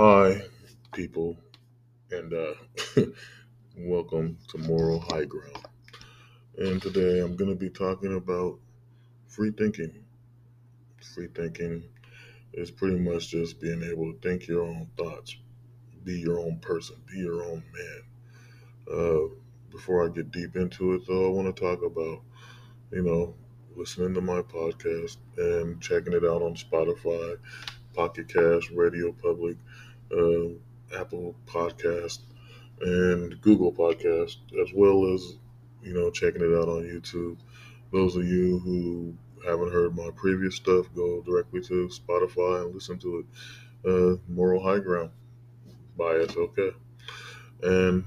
Hi, people, and uh, welcome to Moral High Ground. And today I'm going to be talking about free thinking. Free thinking is pretty much just being able to think your own thoughts, be your own person, be your own man. Uh, before I get deep into it, though, I want to talk about, you know, listening to my podcast and checking it out on Spotify, Pocket Cast, Radio Public, uh, Apple Podcast, and Google Podcast, as well as you know checking it out on YouTube. Those of you who haven't heard my previous stuff, go directly to Spotify and listen to it. Uh, Moral High Ground by SLK, and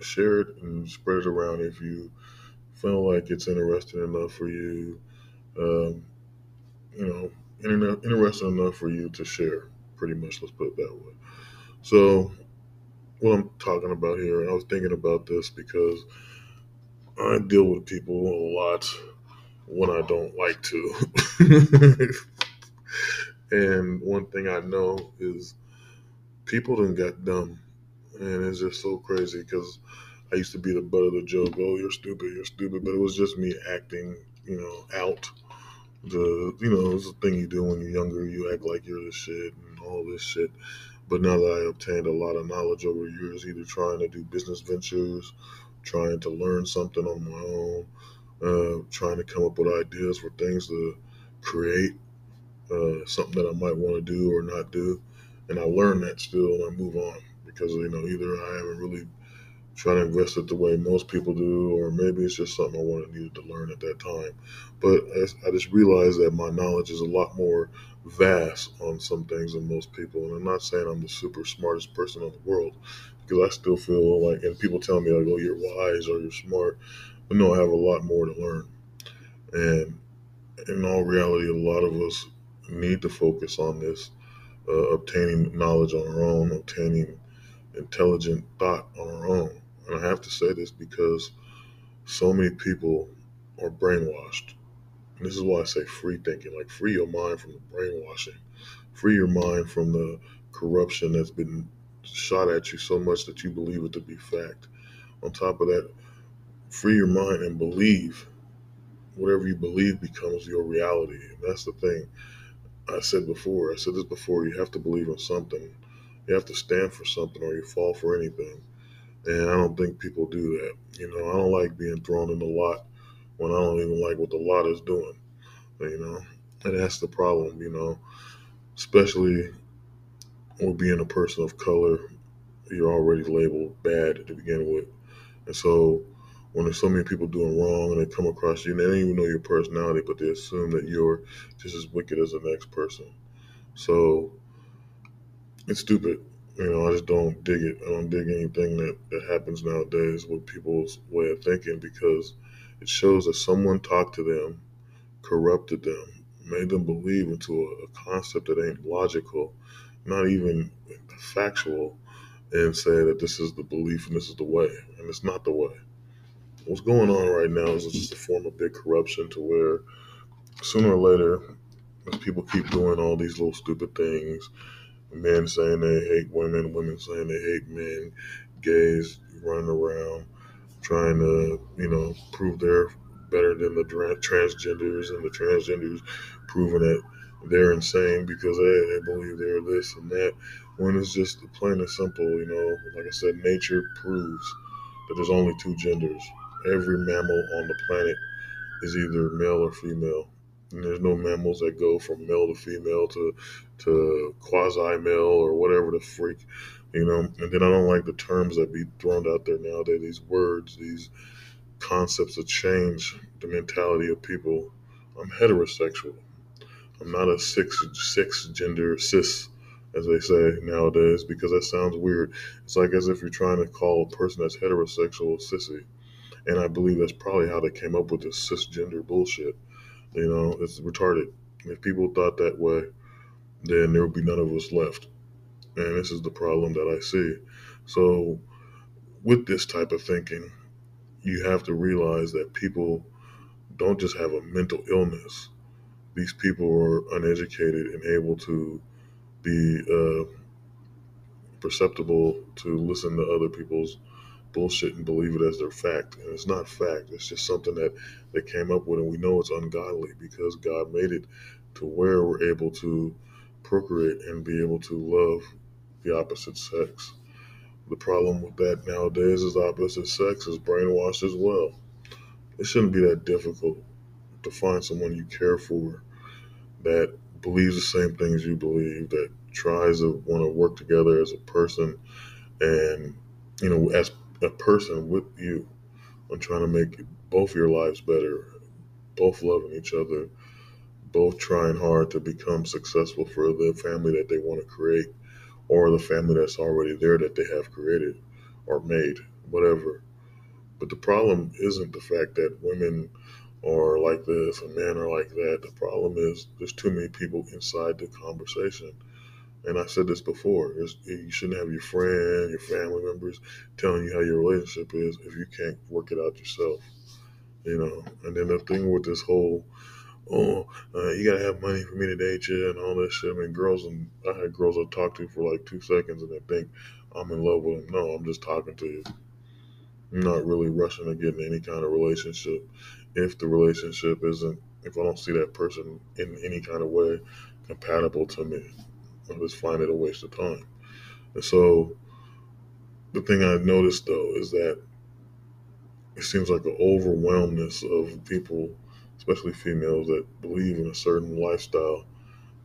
share it and spread it around if you feel like it's interesting enough for you. Um, you know, interesting enough for you to share. Pretty much, let's put it that way. So, what I'm talking about here, and I was thinking about this because I deal with people a lot when I don't like to. and one thing I know is people done got dumb. And it's just so crazy because I used to be the butt of the joke. Oh, you're stupid, you're stupid. But it was just me acting, you know, out. The, you know, it's a thing you do when you're younger. You act like you're the shit and all this shit. But now that I obtained a lot of knowledge over years, either trying to do business ventures, trying to learn something on my own, uh, trying to come up with ideas for things to create uh, something that I might want to do or not do, and I learn that still and I move on because you know either I haven't really trying to invest it the way most people do, or maybe it's just something I wanted needed to learn at that time. But I just realized that my knowledge is a lot more vast on some things than most people. And I'm not saying I'm the super smartest person in the world, because I still feel like, and people tell me like, "Oh, you're wise or you're smart," but no, I have a lot more to learn. And in all reality, a lot of us need to focus on this, uh, obtaining knowledge on our own, obtaining intelligent thought on our own and I have to say this because so many people are brainwashed. And this is why I say free thinking, like free your mind from the brainwashing, free your mind from the corruption that's been shot at you so much that you believe it to be fact. On top of that, free your mind and believe. Whatever you believe becomes your reality. And that's the thing. I said before, I said this before, you have to believe in something. You have to stand for something or you fall for anything. And I don't think people do that. You know, I don't like being thrown in the lot when I don't even like what the lot is doing. You know, and that's the problem, you know, especially with being a person of color, you're already labeled bad to begin with. And so when there's so many people doing wrong and they come across you and they don't even know your personality, but they assume that you're just as wicked as the next person. So it's stupid you know, I just don't dig it. I don't dig anything that, that happens nowadays with people's way of thinking because it shows that someone talked to them, corrupted them, made them believe into a, a concept that ain't logical, not even factual, and say that this is the belief and this is the way. And it's not the way. What's going on right now is just a form of big corruption to where sooner or later, as people keep doing all these little stupid things, men saying they hate women, women saying they hate men, gays running around trying to, you know, prove they're better than the transgenders, and the transgenders proving that they're insane because hey, they believe they're this and that. When it's just plain and simple, you know, like I said, nature proves that there's only two genders. Every mammal on the planet is either male or female. And there's no mammals that go from male to female to to quasi male or whatever the freak, you know. And then I don't like the terms that be thrown out there nowadays. These words, these concepts that change the mentality of people. I'm heterosexual. I'm not a six six gender cis, as they say nowadays, because that sounds weird. It's like as if you're trying to call a person that's heterosexual a sissy. And I believe that's probably how they came up with this cisgender bullshit. You know, it's retarded. If people thought that way, then there would be none of us left. And this is the problem that I see. So, with this type of thinking, you have to realize that people don't just have a mental illness. These people are uneducated and able to be uh, perceptible to listen to other people's bullshit and believe it as their fact. And it's not fact. It's just something that they came up with, and we know it's ungodly because God made it to where we're able to procreate and be able to love the opposite sex. The problem with that nowadays is opposite sex is brainwashed as well. It shouldn't be that difficult to find someone you care for that believes the same things you believe, that tries to want to work together as a person and, you know, as a person with you on trying to make both your lives better, both loving each other, both trying hard to become successful for the family that they want to create or the family that's already there that they have created or made, whatever. But the problem isn't the fact that women are like this and men are like that. The problem is there's too many people inside the conversation. And I said this before, you shouldn't have your friend, your family members telling you how your relationship is if you can't work it out yourself. You know, and then the thing with this whole oh, uh, you gotta have money for me to date you and all this shit. I mean, girls and I had girls I talked to for like two seconds and they think I'm in love with them. No, I'm just talking to you. I'm not really rushing to get in any kind of relationship if the relationship isn't, if I don't see that person in any kind of way compatible to me. I just find it a waste of time. And so the thing I noticed though is that it seems like an overwhelmness of people, especially females, that believe in a certain lifestyle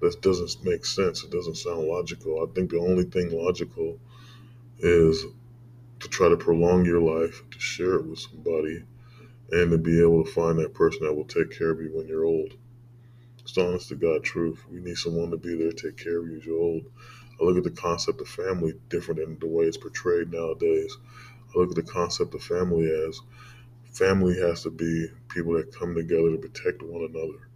that doesn't make sense. It doesn't sound logical. I think the only thing logical is to try to prolong your life, to share it with somebody, and to be able to find that person that will take care of you when you're old. It's the honest to God truth. We need someone to be there to take care of you as you're old. I look at the concept of family different than the way it's portrayed nowadays. I look at the concept of family as family has to be people that come together to protect one another.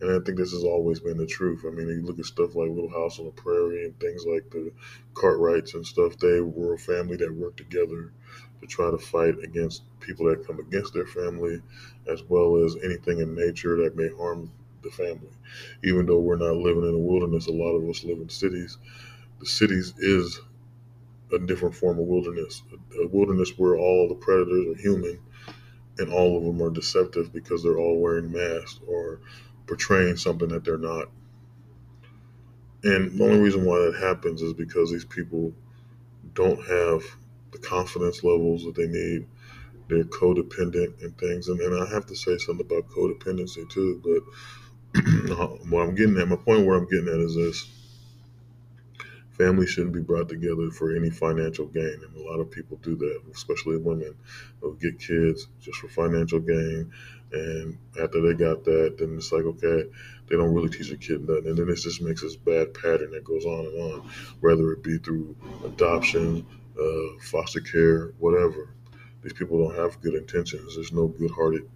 And I think this has always been the truth. I mean, you look at stuff like Little House on the Prairie and things like the Cartwrights and stuff, they were a family that worked together to try to fight against people that come against their family, as well as anything in nature that may harm the family. Even though we're not living in the wilderness, a lot of us live in cities. The cities is a different form of wilderness, a wilderness where all the predators are human and all of them are deceptive because they're all wearing masks or portraying something that they're not. And the only reason why that happens is because these people don't have the confidence levels that they need. They're codependent and things. And, and I have to say something about codependency too. But what I'm getting at, my point where I'm getting at is this Families shouldn't be brought together for any financial gain, and a lot of people do that, especially women. They'll get kids just for financial gain, and after they got that, then it's like okay, they don't really teach a kid nothing, and then it just makes this bad pattern that goes on and on, whether it be through adoption, uh, foster care, whatever. These people don't have good intentions. There's no good-hearted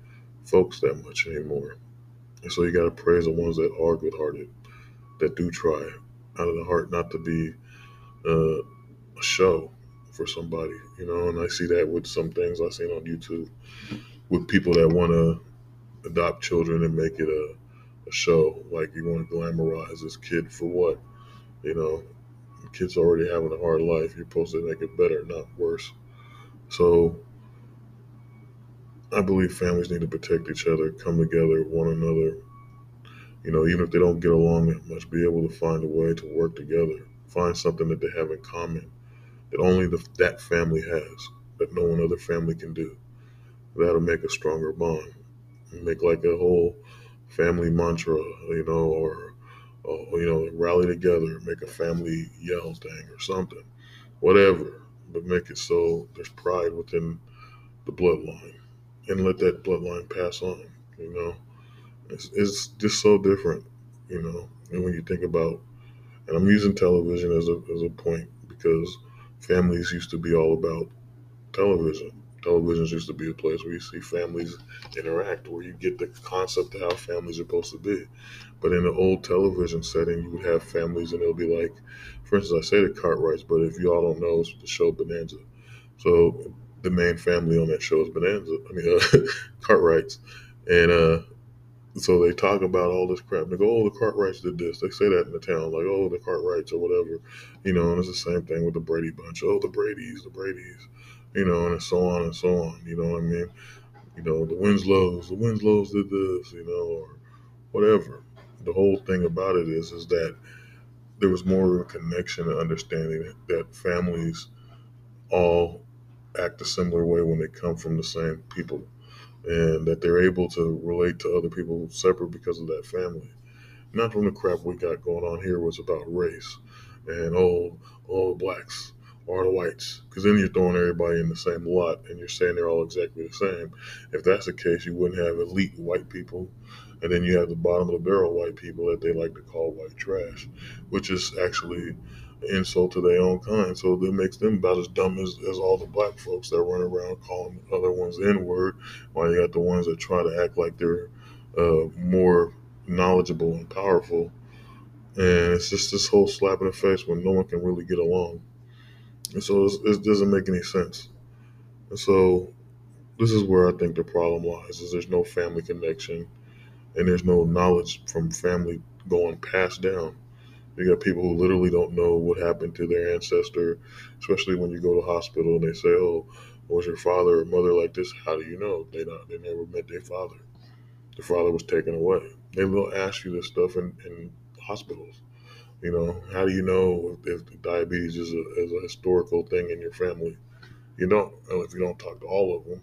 folks that much anymore, and so you got to praise the ones that are good-hearted, that do try out of the heart not to be uh, a show for somebody, you know. And I see that with some things I've seen on YouTube with people that want to adopt children and make it a, a show. Like you want to glamorize this kid for what? You know, kid's already having a hard life. You're supposed to make it better, not worse. So I believe families need to protect each other, come together, one another, you know, even if they don't get along that much, be able to find a way to work together, find something that they have in common that only the, that family has, that no one other family can do. That'll make a stronger bond. Make like a whole family mantra, you know, or, or you know, rally together, make a family yell thing or something, whatever. But make it so there's pride within the bloodline, and let that bloodline pass on. You know it's, it's just so different, you know. And when you think about, and I'm using television as a as a point because families used to be all about television. Television used to be a place where you see families interact, where you get the concept of how families are supposed to be. But in the old television setting, you would have families, and it'll be like, for instance, I say the Cartwrights, but if you all don't know, it's the show Bonanza. So the main family on that show is Bonanza. I mean, uh, Cartwrights, and uh, so they talk about all this crap. They go, "Oh, the Cartwrights did this." They say that in the town, like, "Oh, the Cartwrights or whatever," you know. And it's the same thing with the Brady bunch. Oh, the Brady's, the Brady's, you know, and so on and so on. You know what I mean? You know, the Winslows, the Winslows did this, you know, or whatever. The whole thing about it is, is that there was more of a connection and understanding that families all act a similar way when they come from the same people and that they're able to relate to other people separate because of that family. Not from the crap we got going on here was about race and all all blacks or the whites, because then you're throwing everybody in the same lot and you're saying they're all exactly the same. If that's the case, you wouldn't have elite white people, and then you have the bottom of the barrel white people that they like to call white trash, which is actually insult to their own kind. So that makes them about as dumb as, as all the black folks that run around calling other ones N word, while you got the ones that try to act like they're uh, more knowledgeable and powerful. And it's just this whole slap in the face when no one can really get along. And so it doesn't make any sense. And so this is where I think the problem lies: is there's no family connection, and there's no knowledge from family going passed down. You got people who literally don't know what happened to their ancestor, especially when you go to hospital and they say, "Oh, was your father or mother like this?" How do you know? They not they never met their father. The father was taken away. They will ask you this stuff in, in hospitals. You know, how do you know if, if diabetes is a, is a historical thing in your family? You don't if you don't talk to all of them.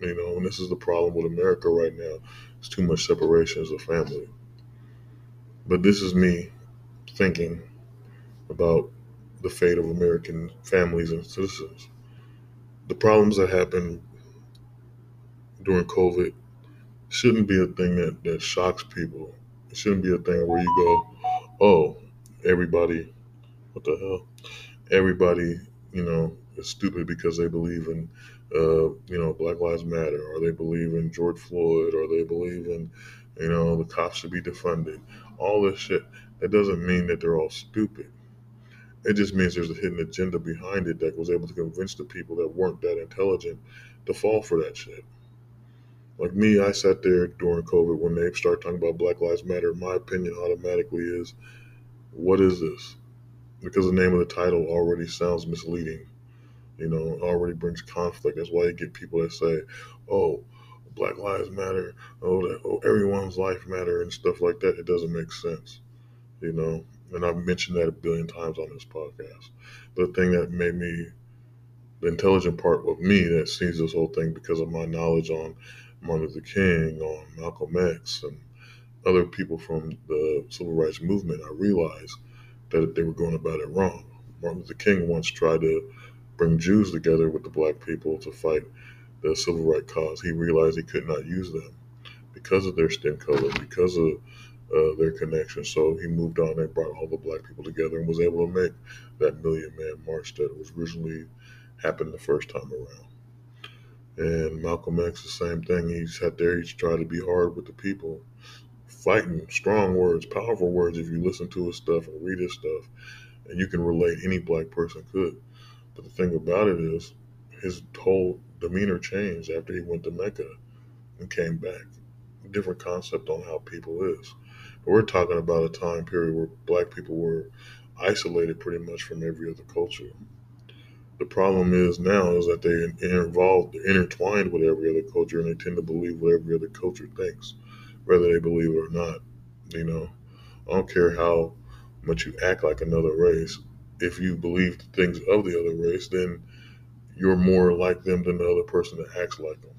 You know, and this is the problem with America right now. It's too much separation as a family. But this is me thinking about the fate of American families and citizens. The problems that happened during COVID shouldn't be a thing that, that shocks people. It shouldn't be a thing where you go, oh, everybody, what the hell? Everybody, you know, is stupid because they believe in, uh, you know, Black Lives Matter, or they believe in George Floyd, or they believe in, you know, the cops should be defunded. All this shit. That doesn't mean that they're all stupid. It just means there's a hidden agenda behind it that was able to convince the people that weren't that intelligent to fall for that shit. Like me, I sat there during COVID when they started talking about Black Lives Matter. My opinion automatically is, what is this? Because the name of the title already sounds misleading. You know, already brings conflict. That's why you get people that say, oh, Black Lives Matter, oh, that, oh, everyone's life matter and stuff like that. It doesn't make sense you know, and I've mentioned that a billion times on this podcast. The thing that made me the intelligent part of me that sees this whole thing because of my knowledge on Martin Luther King, on Malcolm X, and other people from the civil rights movement, I realized that they were going about it wrong. Martin Luther King once tried to bring Jews together with the black people to fight the civil rights cause. He realized he could not use them because of their skin color, because of uh, their connection. So he moved on and brought all the black people together and was able to make that million man march that was originally happened the first time around. And Malcolm X, the same thing. He sat there, he tried to be hard with the people, fighting strong words, powerful words. If you listen to his stuff and read his stuff, and you can relate, any black person could. But the thing about it is, his whole demeanor changed after he went to Mecca and came back. Different concept on how people is. We're talking about a time period where black people were isolated pretty much from every other culture. The problem is now is that they are involved, they're intertwined with every other culture, and they tend to believe what every other culture thinks, whether they believe it or not. You know, I don't care how much you act like another race. If you believe things of the other race, then you're more like them than the other person that acts like them.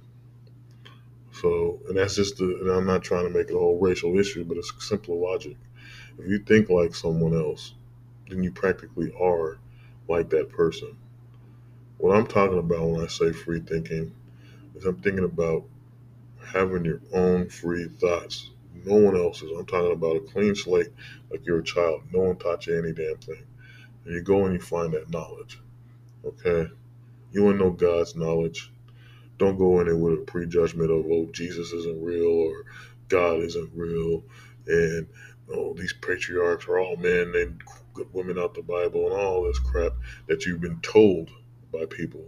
So, and that's just the, and I'm not trying to make it a whole racial issue, but it's simple logic. If you think like someone else, then you practically are like that person. What I'm talking about when I say free thinking is I'm thinking about having your own free thoughts, no one else's. I'm talking about a clean slate, like you're a child. No one taught you any damn thing. And you go and you find that knowledge. Okay? You to know God's knowledge don't go in there with a prejudgment of oh Jesus isn't real or God isn't real and oh these patriarchs are all men and women out the Bible and all this crap that you've been told by people.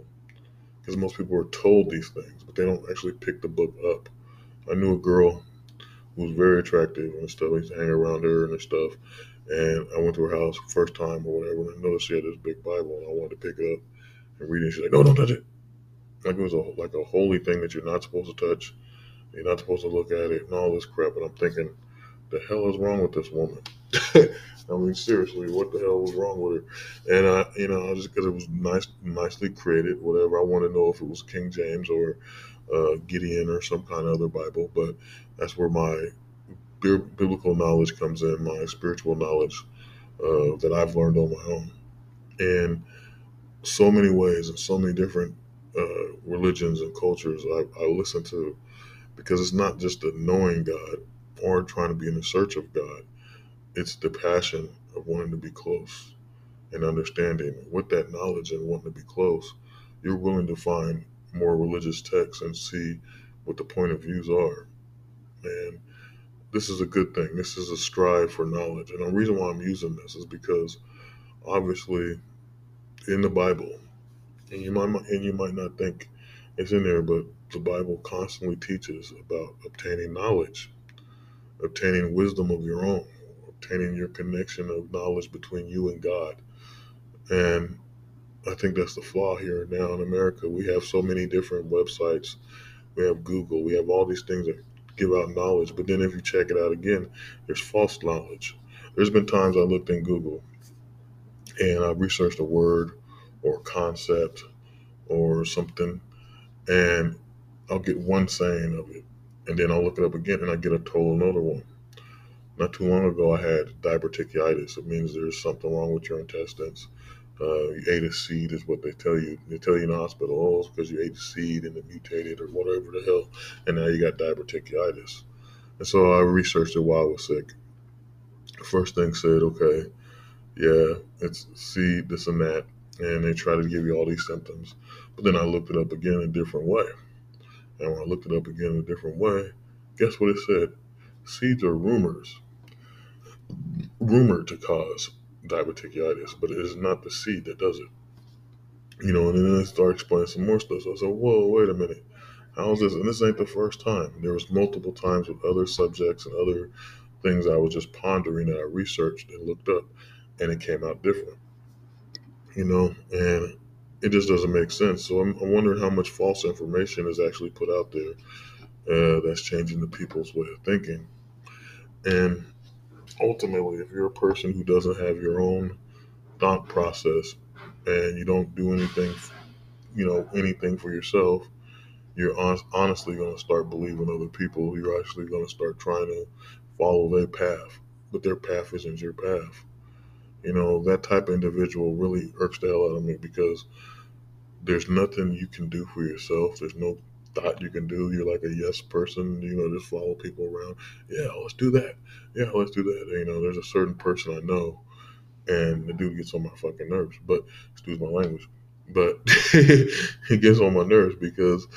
Because most people are told these things, but they don't actually pick the book up. I knew a girl who was very attractive and stuff. I used to hang around her and stuff. And I went to her house first time or whatever, and I noticed she had this big Bible, and I wanted to pick it up and read it. She's like, "No, don't touch it." Like it was a like a holy thing that you're not supposed to touch. You're not supposed to look at it and all this crap. And I'm thinking, the hell is wrong with this woman? I mean, seriously, what the hell was wrong with her? And I, you know, just because it was nice, nicely created, whatever. I want to know if it was King James or uh, Gideon or some kind of other Bible. But that's where my biblical knowledge comes in, my spiritual knowledge uh, that I've learned on my own, and so many ways and so many different uh, religions and cultures I, I listen to because it's not just a knowing God or trying to be in the search of God. It's the passion of wanting to be close and understanding. With that knowledge and wanting to be close, you're willing to find more religious texts and see what the point of views are. And this is a good thing. This is a strive for knowledge. And the reason why I'm using this is because obviously in the Bible, and you might and you might not think it's in there, but the Bible constantly teaches about obtaining knowledge, obtaining wisdom of your own, obtaining your connection of knowledge between you and God. And I think that's the flaw here now in America. We have so many different websites. We have Google. We have all these things that give out knowledge. But then if you check it out again, there's false knowledge. There's been times I looked in Google and I researched a word or concept or something, and I'll get one saying of it, and then I'll look it up again and I get a total another one. Not too long ago, I had diverticulitis. It means there's something wrong with your intestines. Uh, you ate a seed, is what they tell you. They tell you in the hospital, oh, it's because you ate a seed and it mutated or whatever the hell, and now you got diverticulitis. And so I researched it while I was sick. First thing said, okay, yeah, it's seed, this and that, and they try to give you all these symptoms. But then I looked it up again a different way. And when I looked it up again a different way, guess what it said? Seeds are rumors, rumored to cause diverticulitis, but it is not the seed that does it. You know, and then they start explaining some more stuff. So I said, whoa, wait a minute. How is this? And this ain't the first time. There was multiple times with other subjects and other things I was just pondering that I researched and looked up, and it came out different. You know, and it just doesn't make sense. So I'm, I'm wondering how much false information is actually put out there uh, that's changing the people's way of thinking. And ultimately, if you're a person who doesn't have your own thought process and you don't do anything, you know, anything for yourself, you're honestly going to start believing other people. You're actually going to start trying to follow their path, but their path isn't your path. You know, that type of individual really irks the hell out of me because there's nothing you can do for yourself. There's no thought you can do. You're like a yes person, you know, just follow people around. Yeah, let's do that. Yeah, let's do that. You know, there's a certain person I know, and the dude gets on my fucking nerves. But excuse my language, but he gets on my nerves because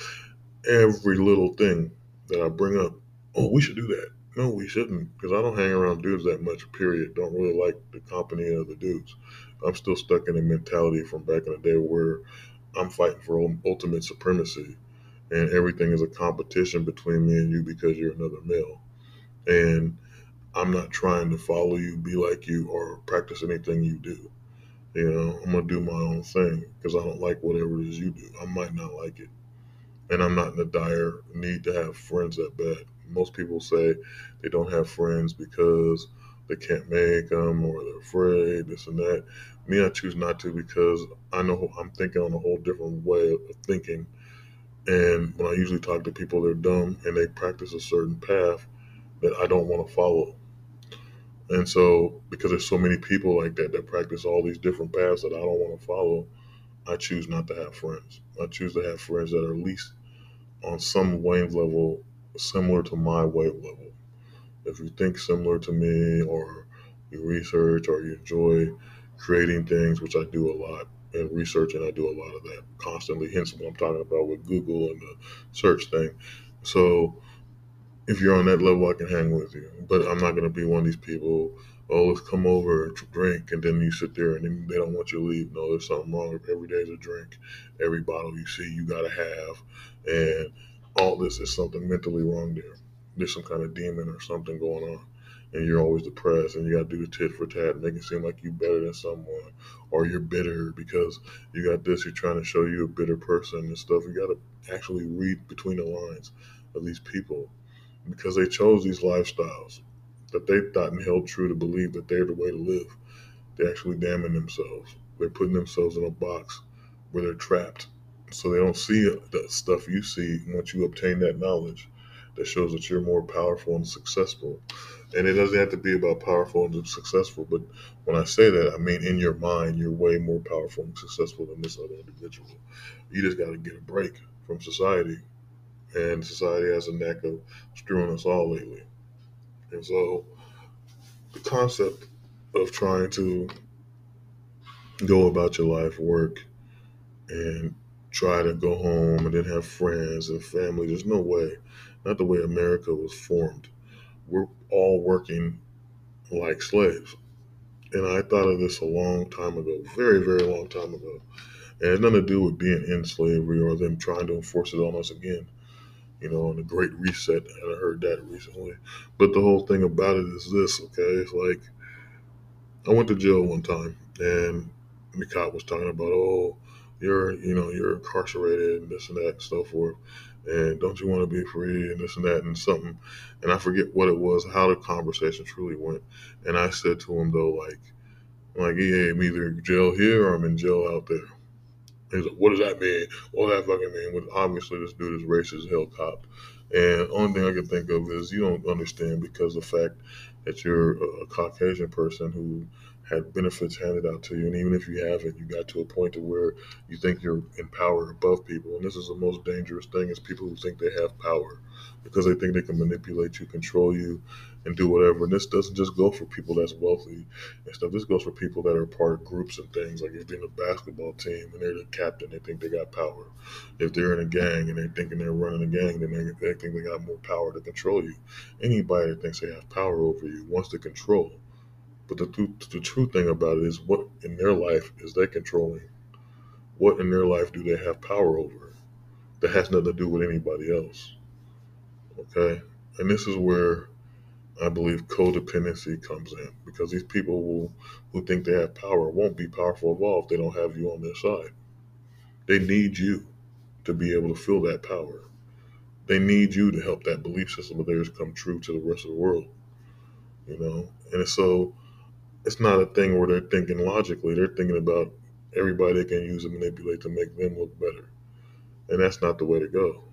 every little thing that I bring up, oh, we should do that. No, we shouldn't, because I don't hang around dudes that much. Period. Don't really like the company of the dudes. I'm still stuck in a mentality from back in the day where I'm fighting for ultimate supremacy and everything is a competition between me and you because you're another male. And I'm not trying to follow you, be like you, or practice anything you do. You know, I'm gonna do my own thing because I don't like whatever it is you do. I might not like it, and I'm not in a dire need to have friends that bad. Most people say they don't have friends because they can't make them or they're afraid, this and that. Me, I choose not to because I know I'm thinking on a whole different way of thinking and when I usually talk to people, they're dumb and they practice a certain path that I don't want to follow. And so, because there's so many people like that that practice all these different paths that I don't want to follow, I choose not to have friends. I choose to have friends that are at least on some wave level similar to my weight level. If you think similar to me, or you research, or you enjoy creating things, which I do a lot, and research, and I do a lot of that constantly. Hence, what I'm talking about with Google and the search thing. So, if you're on that level, I can hang with you. But I'm not going to be one of these people. Oh, let's come over and drink, and then you sit there and then they don't want you to leave. No, there's something wrong. Every day is a drink. Every bottle you see, you got to have, and all this is something mentally wrong there. there's some kind of demon or something going on and you're always depressed and you got to do the tit for tat, make it seem like you're better than someone or you're bitter because you got this, you're trying to show you a bitter person and stuff. You got to actually read between the lines of these people because they chose these lifestyles that they thought and held true to believe that they're the way to live. They're actually damning themselves. They're putting themselves in a box where they're trapped. So they don't see the stuff you see once you obtain that knowledge that shows that you're more powerful and successful. And it doesn't have to be about powerful and successful, but when I say that, I mean in your mind, you're way more powerful and successful than this other individual. You just got to get a break from society. And society has a knack of screwing us all lately. And so the concept of trying to go about your life, work, and try to go home and then have friends and family, there's no way not the way America was formed. We're all working like slaves. And I thought of this a long time ago, very, very long time ago. And it has nothing to do with being in slavery or them trying to enforce it on us again. You know, and the Great Reset, and I heard that recently. But the whole thing about it is this, okay? It's like I went to jail one time and the cop was talking about, oh, you're, you know, you're incarcerated and this and that and so forth. And don't you want to be free and this and that and something. And i forget what it was how the conversation truly went. And i said to him though like like yeah i'm either in jail here or i'm in jail out there. He's like what does that mean? What does that fucking mean? Well, obviously this dude is racist hell cop. And only thing i can think of is you don't understand because the fact that you're a caucasian person who had benefits handed out to you. And even if you haven't, you got to a point to where you think you're in power above people. And this is the most dangerous thing is people who think they have power because they think they can manipulate you, control you, and do whatever. And this doesn't just go for people that's wealthy and stuff. This goes for people that are part of groups and things. Like if they're in a basketball team and they're the captain, they think they got power. If they're in a gang and they're thinking they're running a gang, then they, they think they got more power to control you. Anybody that thinks they have power over you wants to control. But the, the true thing about it is what in their life is they controlling? What in their life do they have power over? That has nothing to do with anybody else. Okay? And this is where I believe codependency comes in because these people will, who think they have power won't be powerful at all if they don't have you on their side. They need you to be able to feel that power. They need you to help that belief system of theirs come true to the rest of the world. You know? And so it's not a thing where they're thinking logically. They're thinking about everybody they can use and manipulate to make them look better. And that's not the way to go.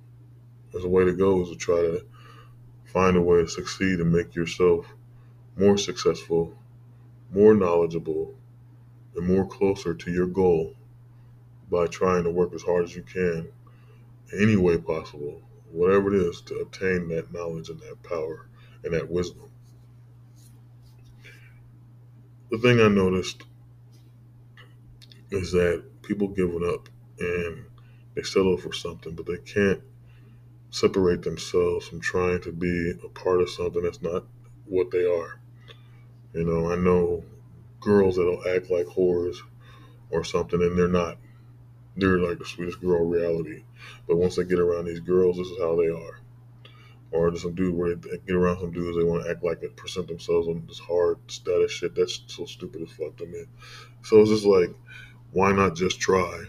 The way to go is to try to find a way to succeed and make yourself more successful, more knowledgeable, and more closer to your goal by trying to work as hard as you can any way possible, whatever it is, to obtain that knowledge and that power and that wisdom the thing I noticed is that people giving up and they settle for something, but they can't separate themselves from trying to be a part of something that's not what they are. You know, I know girls that'll act like whores or something, and they're not. They're like the sweetest girl reality. But once they get around these girls, this is how they are or just some dude where they get around some dudes they want to act like they present themselves on this hard status shit. That's so stupid as fuck to me. So it's just like, why not just try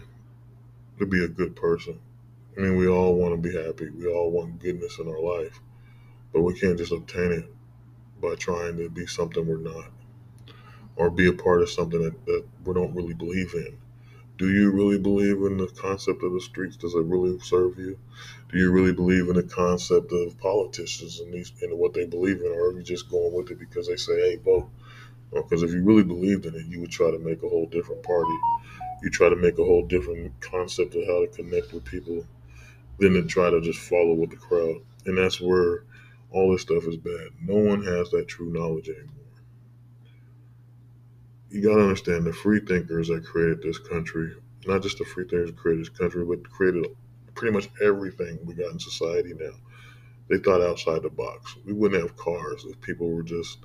to be a good person? I mean, we all want to be happy. We all want goodness in our life, but we can't just obtain it by trying to be something we're not, or be a part of something that, that we don't really believe in. Do you really believe in the concept of the streets? Does it really serve you? Do you really believe in the concept of politicians and these and what they believe in, or are you just going with it because they say, "Hey, vote"? Because uh, if you really believed in it, you would try to make a whole different party. You try to make a whole different concept of how to connect with people than to try to just follow with the crowd. And that's where all this stuff is bad. No one has that true knowledge anymore you got to understand the free thinkers that created this country, not just the free thinkers that created this country, but created pretty much everything we got in society now. They thought outside the box. We wouldn't have cars if people were just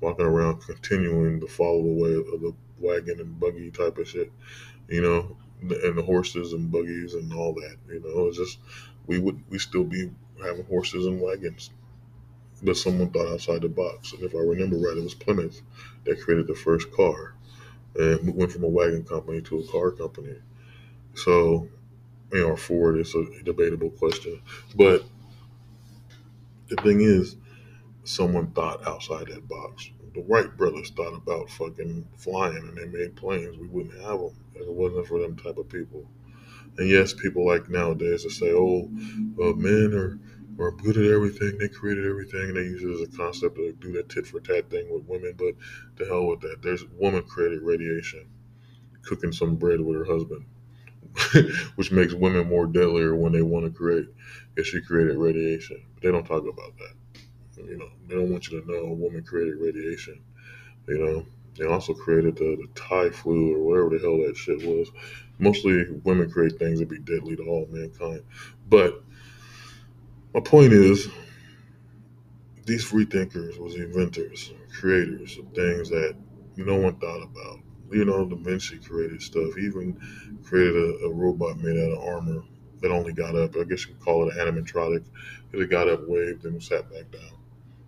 walking around continuing to follow the way of the wagon and buggy type of shit, you know, and the horses and buggies and all that. You know, it's just we would we still be having horses and wagons but someone thought outside the box. And if I remember right, it was Plymouth that created the first car and went from a wagon company to a car company. So, you know, Ford is a debatable question. But the thing is, someone thought outside that box. The Wright brothers thought about fucking flying and they made planes. We wouldn't have them if it wasn't for them type of people. And yes, people like nowadays to say, oh, uh, men are, are good at everything. They created everything. They use it as a concept to do that tit for tat thing with women. But the hell with that. There's woman created radiation, cooking some bread with her husband, which makes women more deadlier when they want to create. Because she created radiation. But they don't talk about that. You know, they don't want you to know a woman created radiation. You know, they also created the, the Thai flu or whatever the hell that shit was. Mostly women create things that be deadly to all mankind. But my point is, these free thinkers was inventors, creators of things that no one thought about. Leonardo da Vinci created stuff. He even created a, a robot made out of armor that only got up. I guess you could call it an animatronic. It got up, waved, and sat back down.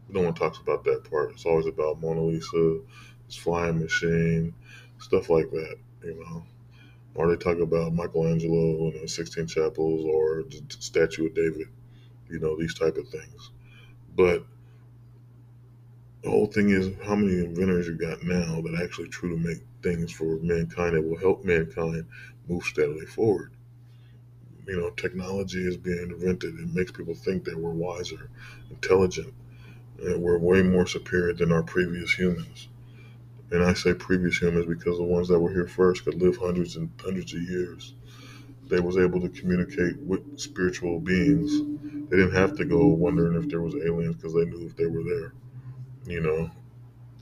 No one talks about that part. It's always about Mona Lisa, this flying machine, stuff like that. You know, or they talk about Michelangelo and the Sistine Chapels or the statue of David. You know, these type of things. But the whole thing is how many inventors you got now that actually to make things for mankind that will help mankind move steadily forward. You know, technology is being invented. It makes people think that we're wiser, intelligent, and we're way more superior than our previous humans. And I say previous humans because the ones that were here first could live hundreds and hundreds of years. They was able to communicate with spiritual beings. They didn't have to go wondering if there was aliens because they knew if they were there. You know,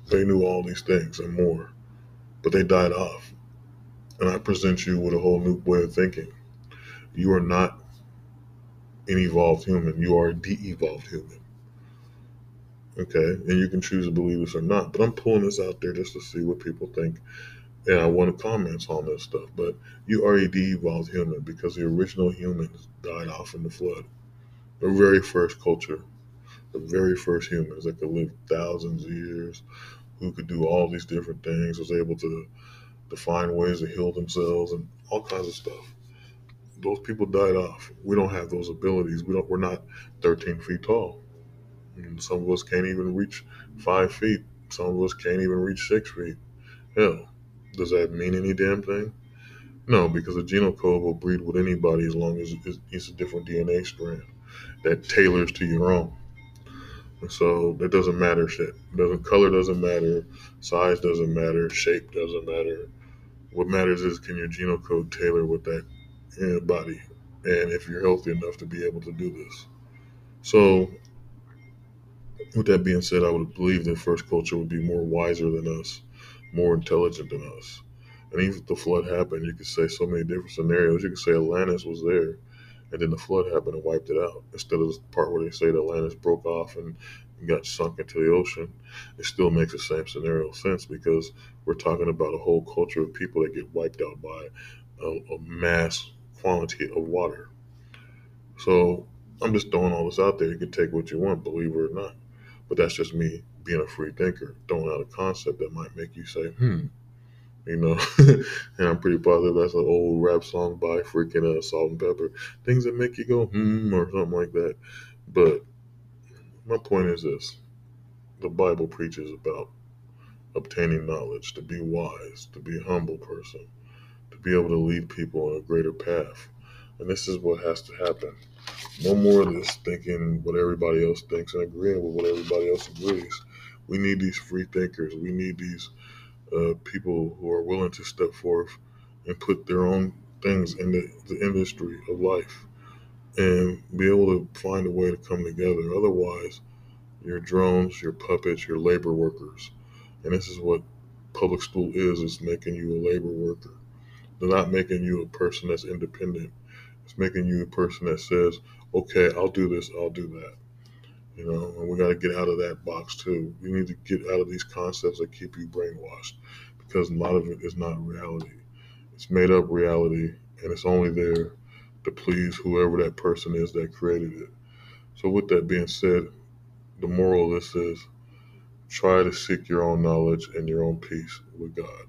they knew all these things and more, but they died off. And I present you with a whole new way of thinking. You are not an evolved human. You are a de-evolved human. Okay, and you can choose to believe this or not. But I'm pulling this out there just to see what people think. And I want to comment on this stuff. But you are a de-evolved human because the original humans died off in the flood. The very first culture, the very first humans that could live thousands of years, who could do all these different things, was able to, to find ways to heal themselves and all kinds of stuff. Those people died off. We don't have those abilities. We don't. We're not 13 feet tall. And some of us can't even reach five feet. Some of us can't even reach six feet. Hell, does that mean any damn thing? No, because a genome code will breed with anybody as long as it's a different DNA strand that tailors to your own. So that doesn't matter shit. Doesn't color doesn't matter, size doesn't matter, shape doesn't matter. What matters is can your genome code tailor with that eh, body, and if you're healthy enough to be able to do this. So with that being said, I would believe that first culture would be more wiser than us, more intelligent than us. And even if the flood happened, you could say so many different scenarios. You could say Atlantis was there, and then the flood happened and wiped it out. Instead of the part where they say that Atlantis broke off and got sunk into the ocean, it still makes the same scenario sense because we're talking about a whole culture of people that get wiped out by a, a mass quantity of water. So I'm just throwing all this out there. You can take what you want, believe it or not. But that's just me being a free thinker, throwing out a concept that might make you say, hmm, you know. and I'm pretty positive that's an old rap song by freaking uh, Salt-N-Pepa. Things that make you go, hmm, or something like that. But my point is this the Bible preaches about obtaining knowledge, to be wise, to be a humble person, to be able to lead people on a greater path. And this is what has to happen. No more of this thinking what everybody else thinks and agreeing with what everybody else agrees. We need these free thinkers. We need these uh, people who are willing to step forth and put their own things in the, the industry of life and be able to find a way to come together. Otherwise, you're drones, you're puppets, you're labor workers. And this is what public school is, it's making you a labor worker. They're not making you a person that's independent. It's making you a person that says, okay, I'll do this, I'll do that. You know, and we got to get out of that box too. We need to get out of these concepts that keep you brainwashed because a lot of it is not reality. It's made up reality and it's only there to please whoever that person is that created it. So, with that being said, the moral of this is try to seek your own knowledge and your own peace with God.